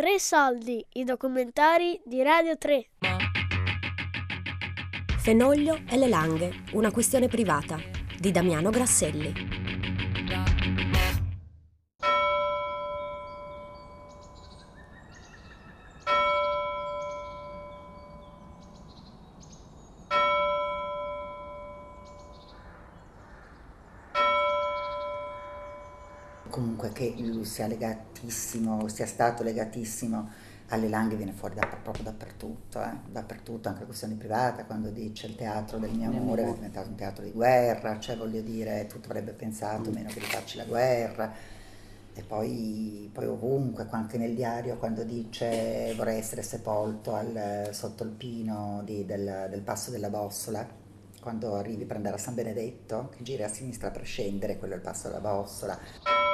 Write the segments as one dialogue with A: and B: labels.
A: Tre soldi, i documentari di Radio 3.
B: Fenoglio e le langhe, una questione privata di Damiano Grasselli.
C: Comunque che lui sia legatissimo, sia stato legatissimo alle langhe viene fuori da, proprio dappertutto, eh? dappertutto, anche la questione privata, quando dice il teatro del mio amore è diventato un teatro di guerra, cioè voglio dire, tutto avrebbe pensato meno che di farci la guerra, e poi, poi ovunque, anche nel diario, quando dice vorrei essere sepolto al, sotto il pino di, del, del passo della Bossola, quando arrivi per andare a San Benedetto, che giri a sinistra per scendere, quello è il passo della Bossola.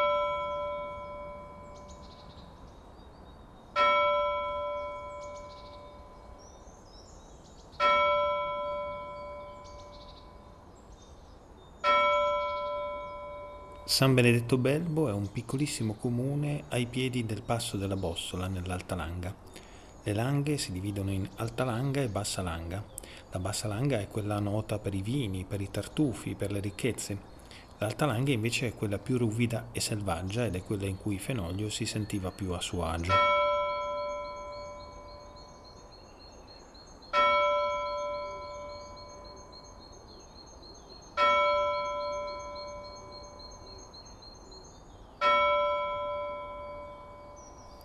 D: San Benedetto Belbo è un piccolissimo comune ai piedi del passo della Bossola nell'Alta Langa. Le langhe si dividono in Alta Langa e Bassa Langa. La Bassa Langa è quella nota per i vini, per i tartufi, per le ricchezze. L'Alta Langa invece è quella più ruvida e selvaggia ed è quella in cui Fenoglio si sentiva più a suo agio.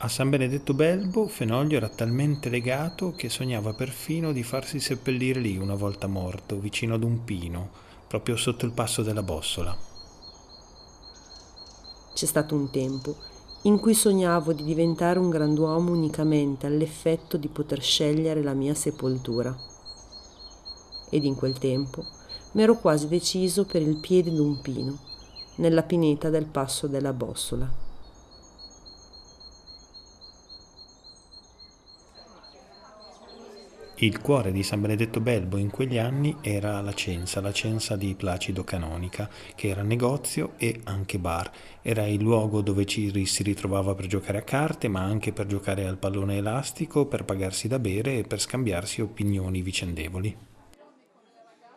D: A San Benedetto Belbo Fenoglio era talmente legato che sognava perfino di farsi seppellire lì una volta morto, vicino ad un pino, proprio sotto il passo della Bossola.
E: C'è stato un tempo in cui sognavo di diventare un grand'uomo unicamente all'effetto di poter scegliere la mia sepoltura. Ed in quel tempo m'ero quasi deciso per il piede d'un pino, nella pineta del passo della Bossola.
D: Il cuore di San Benedetto Belbo in quegli anni era la censa, la censa di Placido Canonica, che era negozio e anche bar. Era il luogo dove ci si ritrovava per giocare a carte, ma anche per giocare al pallone elastico, per pagarsi da bere e per scambiarsi opinioni vicendevoli.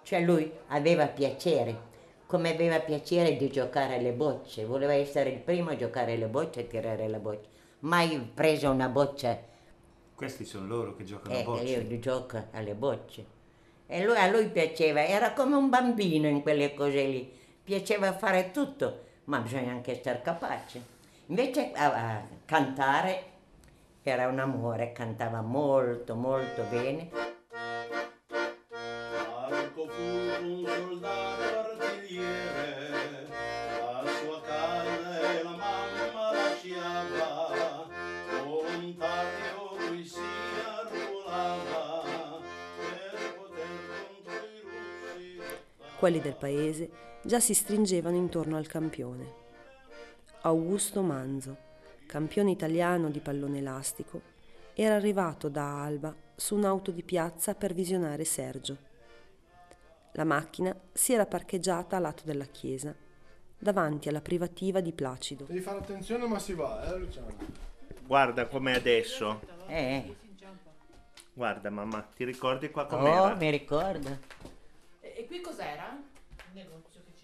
F: Cioè lui aveva piacere, come aveva piacere di giocare alle bocce, voleva essere il primo a giocare alle bocce e tirare la boccia. Mai preso una boccia
D: questi sono loro che giocano
F: eh,
D: a bocce.
F: Io gioco alle bocce. E lui, a lui piaceva, era come un bambino in quelle cose lì. Piaceva fare tutto, ma bisogna anche essere capaci. Invece a, a cantare era un amore, cantava molto, molto bene. Marco fu un soldato
E: quelli del paese già si stringevano intorno al campione. Augusto Manzo, campione italiano di pallone elastico, era arrivato da Alba su un'auto di piazza per visionare Sergio. La macchina si era parcheggiata a lato della chiesa, davanti alla privativa di Placido.
G: Devi fare attenzione ma si va, eh Luciano?
H: Guarda com'è adesso.
F: Eh.
H: Guarda mamma, ti ricordi qua com'era?
F: Oh, mi ricordo.
I: E qui cos'era?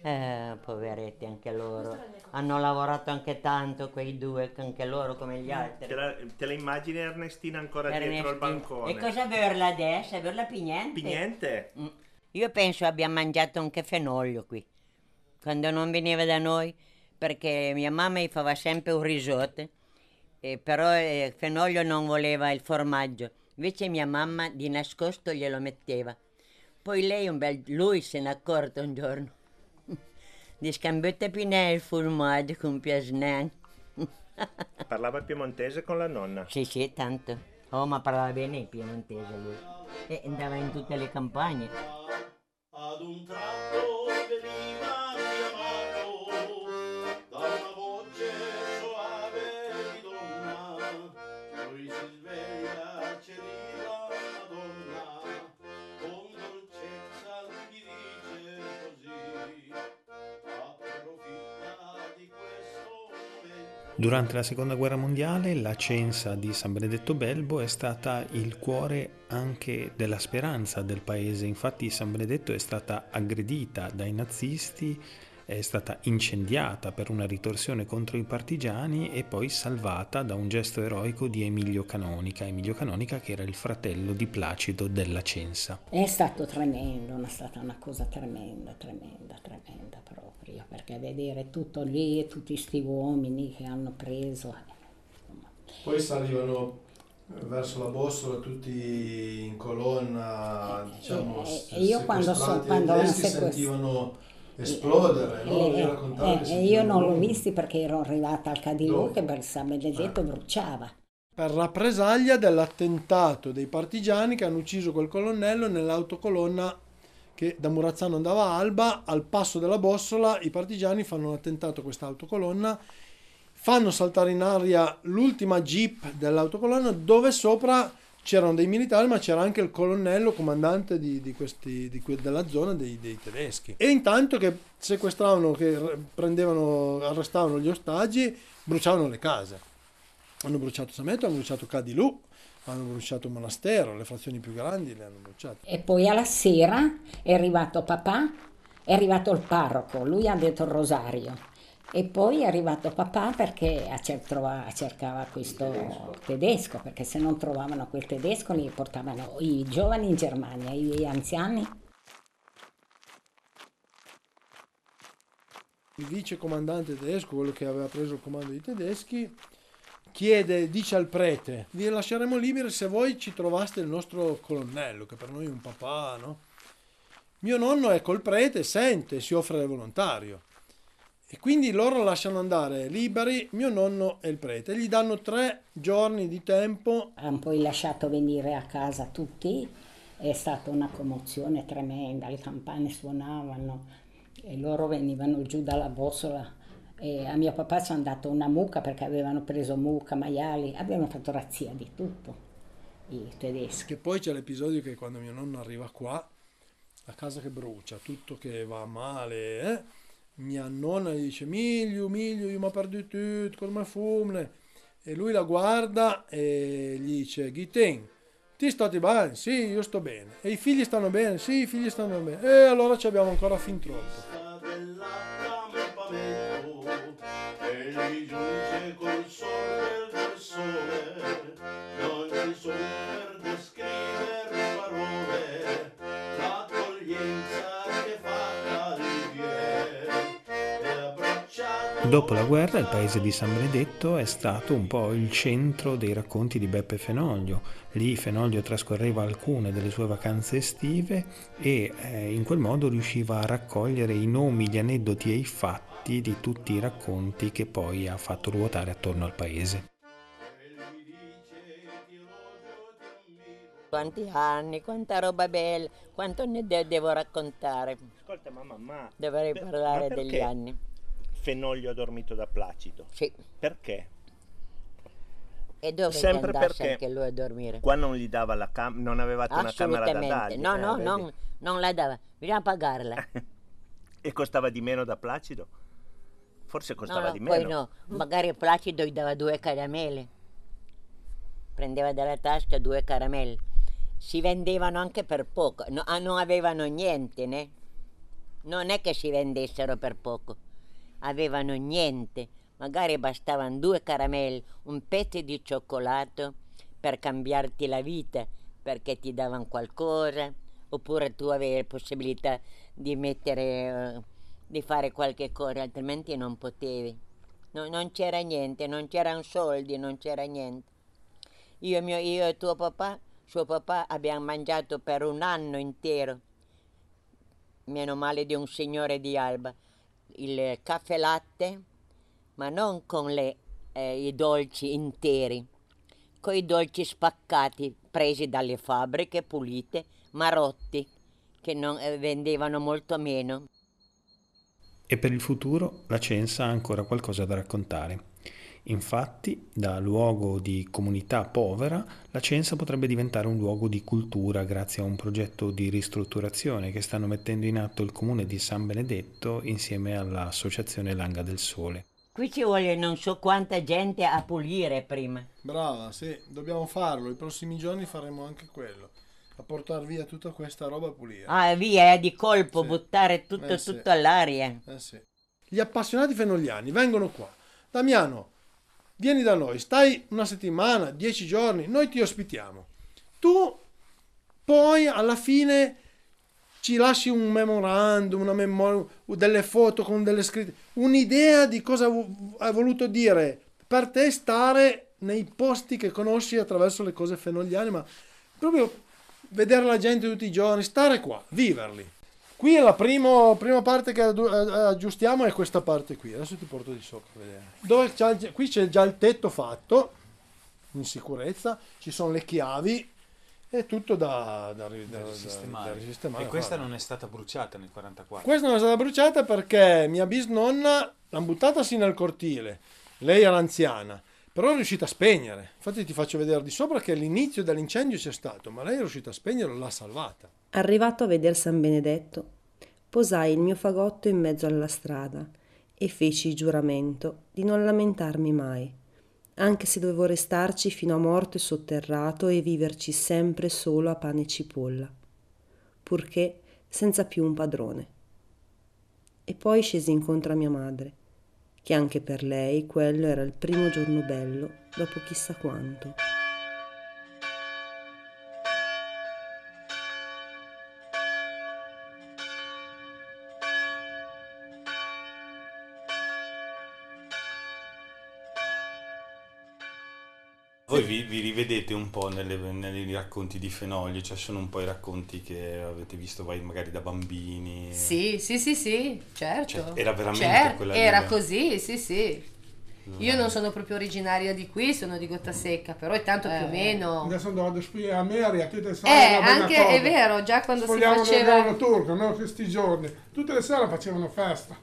F: Eh, poveretti anche loro. Hanno lavorato anche tanto quei due, anche loro come gli altri.
H: Te la, te la immagini Ernestina ancora Ernestina. dietro al bancone?
F: E cosa averla adesso? Averla pignente?
H: Pignente? Mm.
F: Io penso abbia mangiato anche fenoglio qui. Quando non veniva da noi, perché mia mamma gli faceva sempre un risotto, eh, però eh, fenoglio non voleva il formaggio. Invece mia mamma di nascosto glielo metteva. Poi lei, un bel, lui se n'è accorto un giorno. Di scambette pinè il formaggio con piasnen.
H: Parlava piemontese con la nonna?
F: Sì, sì, tanto. Oh, ma parlava bene il piemontese lui. E andava in tutte le campagne. Ad un tratto
D: Durante la seconda guerra mondiale la censa di San Benedetto Belbo è stata il cuore anche della speranza del paese, infatti San Benedetto è stata aggredita dai nazisti è stata incendiata per una ritorsione contro i partigiani e poi salvata da un gesto eroico di Emilio Canonica, Emilio Canonica che era il fratello di Placido della Censa.
J: È stato tremendo, è stata una cosa tremenda, tremenda, tremenda proprio, perché vedere tutto lì e tutti questi uomini che hanno preso.
G: Insomma. Poi salivano verso la Bossola tutti in colonna, diciamo, e, e io quando, so, quando tedeschi sentivano esplodere, no?
J: Eh, eh, io non l'ho visti perché ero arrivata al Cadillo che per San Benedetto eh. bruciava.
G: Per rappresaglia dell'attentato dei partigiani che hanno ucciso quel colonnello nell'autocolonna che da Murazzano andava a Alba, al passo della Bossola i partigiani fanno un attentato a questa autocolonna, fanno saltare in aria l'ultima jeep dell'autocolonna dove sopra c'erano dei militari, ma c'era anche il colonnello comandante di, di questi, di que, della zona dei, dei, tedeschi. E intanto che sequestravano, che prendevano, arrestavano gli ostaggi, bruciavano le case. Hanno bruciato Sametto, hanno bruciato Cadilù, hanno bruciato il monastero, le frazioni più grandi le hanno bruciate.
J: E poi alla sera è arrivato papà, è arrivato il parroco, lui ha detto il rosario e poi è arrivato papà perché cercava questo tedesco, perché se non trovavano quel tedesco li portavano i giovani in Germania, gli anziani.
G: Il vice comandante tedesco, quello che aveva preso il comando dei tedeschi, chiede, dice al prete, vi lasceremo liberi se voi ci trovaste il nostro colonnello, che per noi è un papà, no? Mio nonno è col prete, sente, si offre volontario. E quindi loro lasciano andare liberi mio nonno e il prete. Gli danno tre giorni di tempo.
J: Hanno poi lasciato venire a casa tutti. È stata una commozione tremenda. Le campane suonavano e loro venivano giù dalla bossola. E a mio papà sono andato una mucca perché avevano preso mucca, maiali. Abbiamo fatto razzia di tutto, i tedeschi.
G: Che poi c'è l'episodio che quando mio nonno arriva qua, la casa che brucia, tutto che va male, eh? Mia nonna gli dice Miglio, Miglio, io mi ho perduto tutto, come fumne. E lui la guarda e gli dice Ghiten, ti stai bene? Sì, io sto bene. E i figli stanno bene? Sì, i figli stanno bene. E allora ci abbiamo ancora fin troppo.
D: Dopo la guerra il paese di San Benedetto è stato un po' il centro dei racconti di Beppe Fenoglio. Lì Fenoglio trascorreva alcune delle sue vacanze estive e eh, in quel modo riusciva a raccogliere i nomi, gli aneddoti e i fatti di tutti i racconti che poi ha fatto ruotare attorno al paese.
F: Quanti anni, quanta roba bella, quanto ne de- devo raccontare.
H: Ascolta mamma, ma...
F: Dovrei parlare degli anni.
H: Fenoglio ha dormito da Placido?
F: Sì.
H: Perché?
F: E dove Sempre perché anche lui a dormire?
H: Qua non gli dava la camera, non avevate una camera da dargli.
F: No, no, eh, non, non, la dava, bisogna pagarla.
H: e costava di meno da Placido? Forse costava
F: no, no,
H: di meno.
F: Poi no, magari Placido gli dava due caramelle. Prendeva dalla tasca due caramelle. Si vendevano anche per poco, no, ah, non avevano niente, né? Non è che si vendessero per poco avevano niente, magari bastavano due caramelle, un pezzo di cioccolato per cambiarti la vita, perché ti davano qualcosa, oppure tu avevi la possibilità di mettere, uh, di fare qualche cosa, altrimenti non potevi. No, non c'era niente, non c'erano soldi, non c'era niente. Io, mio, io e tuo papà, suo papà, abbiamo mangiato per un anno intero, meno male di un signore di Alba il caffè latte, ma non con le, eh, i dolci interi, con i dolci spaccati presi dalle fabbriche pulite, ma rotti, che non, eh, vendevano molto meno.
D: E per il futuro la Censa ha ancora qualcosa da raccontare. Infatti, da luogo di comunità povera, la Censa potrebbe diventare un luogo di cultura grazie a un progetto di ristrutturazione che stanno mettendo in atto il comune di San Benedetto insieme all'associazione Langa del Sole.
F: Qui ci vuole non so quanta gente a pulire prima.
G: Brava, sì, dobbiamo farlo. I prossimi giorni faremo anche quello. A portare via tutta questa roba a pulire.
F: Ah, via, eh, di colpo,
G: Sì.
F: buttare tutto,
G: Eh, sì.
F: tutto all'aria.
G: Eh sì. Gli appassionati fenogliani vengono qua. Damiano, vieni da noi, stai una settimana, dieci giorni, noi ti ospitiamo. Tu poi alla fine ci lasci un memorandum, una memoria, delle foto con delle scritte, un'idea di cosa hai voluto dire per te stare nei posti che conosci attraverso le cose fenogliane, ma proprio vedere la gente tutti i giorni, stare qua, viverli. Qui è la primo- prima parte che addu- eh, aggiustiamo è questa parte qui. Adesso ti porto di sopra a vedere. Dove c'è il- qui c'è già il tetto fatto, in sicurezza, ci sono le chiavi, è tutto da, da, da-
D: da risistemare.
G: risistemare,
D: E questa
G: guarda.
D: non è stata bruciata nel 44.
G: Questa non è stata bruciata perché mia bisnonna l'ha buttata sì nel cortile. Lei era anziana, però è riuscita a spegnere. Infatti ti faccio vedere di sopra che l'inizio dell'incendio c'è stato, ma lei è riuscita a spegnere e l'ha salvata.
E: Arrivato a veder San Benedetto, posai il mio fagotto in mezzo alla strada e feci giuramento di non lamentarmi mai, anche se dovevo restarci fino a morte sotterrato e viverci sempre solo a pane e cipolla, purché senza più un padrone. E poi scesi incontro a mia madre, che anche per lei quello era il primo giorno bello dopo chissà quanto.
D: Voi vi, vi rivedete un po' nelle- nei racconti di Fenoglio, cioè sono un po' i racconti che avete visto voi magari da bambini.
I: Sì, sì, sì, sì, certo.
D: Cioè, era veramente
I: Certo,
D: quella
I: Era
D: lì, eh.
I: così, sì, sì. Io non sono proprio originaria di qui, sono di Gottasecca, però è tanto più o meno...
K: Adesso andavo a spiegare a Mary, a tutte le
I: Eh,
K: sere. bella
I: anche
K: cosa.
I: è vero, già quando si
K: Spogliavano
I: faceva...
K: il giorno turco, no? Questi giorni. Tutte le sere facevano festa.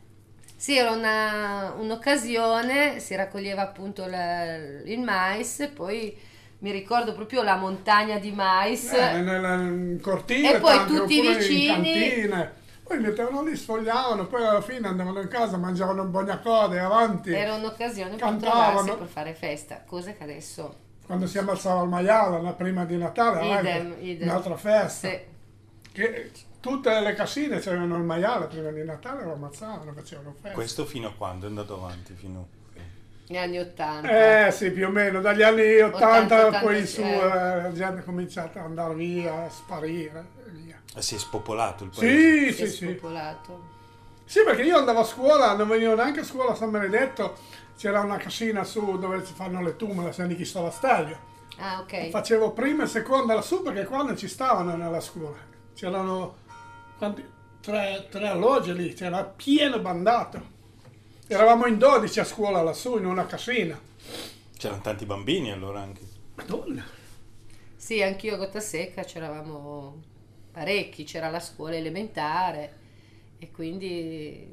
I: Sì, era una- un'occasione, si raccoglieva appunto la- il mais, poi mi ricordo proprio la montagna di mais.
K: Eh, nel, cortile,
I: E poi
K: tanti,
I: tutti i vicini-.
K: Poi mettevano lì, sfogliavano, poi alla fine andavano in casa, mangiavano un bognacode avanti.
I: Era un'occasione per
K: Cantavano.
I: trovarsi per fare festa, cosa che adesso...
K: Quando si ammazzava il maiale, la prima di Natale,
I: Idem, idem.
K: un'altra festa.
I: Sì.
K: Che tutte le casine c'erano il maiale prima di Natale, lo ammazzavano, facevano festa.
D: Questo fino a quando è andato avanti? Fino...
I: Negli anni 80.
K: Eh sì, più o meno, dagli anni 80,
I: 80,
K: poi
I: 80,
K: su
I: eh.
K: la gente ha cominciato ad andare via, a sparire via.
D: Eh, si è spopolato il paese?
K: Sì,
I: si è
K: sì, sì.
I: spopolato.
K: Sì, perché io andavo a scuola, non venivo neanche a scuola a San Benedetto, c'era una casina su dove si fanno le tumule, la San Nichista Vastaglio.
I: Ah, ok.
K: Facevo prima e seconda lassù perché qua non ci stavano nella scuola. C'erano tre, tre alloggi lì, c'era pieno bandato. Eravamo in 12 a scuola lassù, in una casina.
D: C'erano tanti bambini allora anche.
K: Madonna.
I: Sì, anch'io a Gottasecca c'eravamo parecchi, c'era la scuola elementare e quindi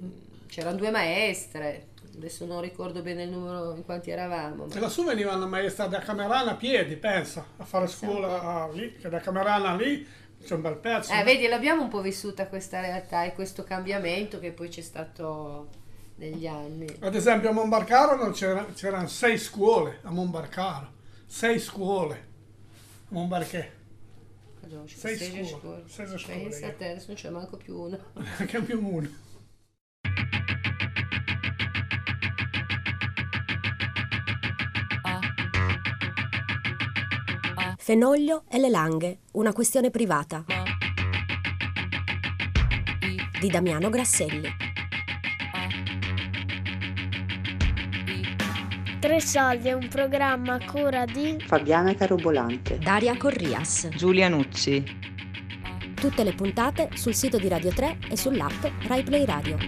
I: c'erano due maestre, adesso non ricordo bene il numero in quanti eravamo.
K: E
I: Ma...
K: lassù venivano maestra da Camerana a piedi, pensa, a fare scuola ah, lì, che da Camerana lì c'è un bel pezzo.
I: Eh, vedi, l'abbiamo un po' vissuta questa realtà e questo cambiamento che poi c'è stato negli anni.
K: Ad esempio a Monbarcaro c'era- c'erano sei scuole a Monbarcaro, sei scuole a Monbarché,
I: Allora,
K: Sei
I: sei
K: scuole, sei scuole,
I: Pensa a
K: io.
I: te, adesso non c'è manco più una.
K: anche più uno.
B: Fenoglio e le langhe, una questione privata. Di Damiano Grasselli.
A: Tre soldi è un programma a cura di
L: Fabiana Carobolante.
B: Daria Corrias.
M: Giulia Nucci.
B: Tutte le puntate sul sito di Radio 3 e sull'app RaiPlay Radio.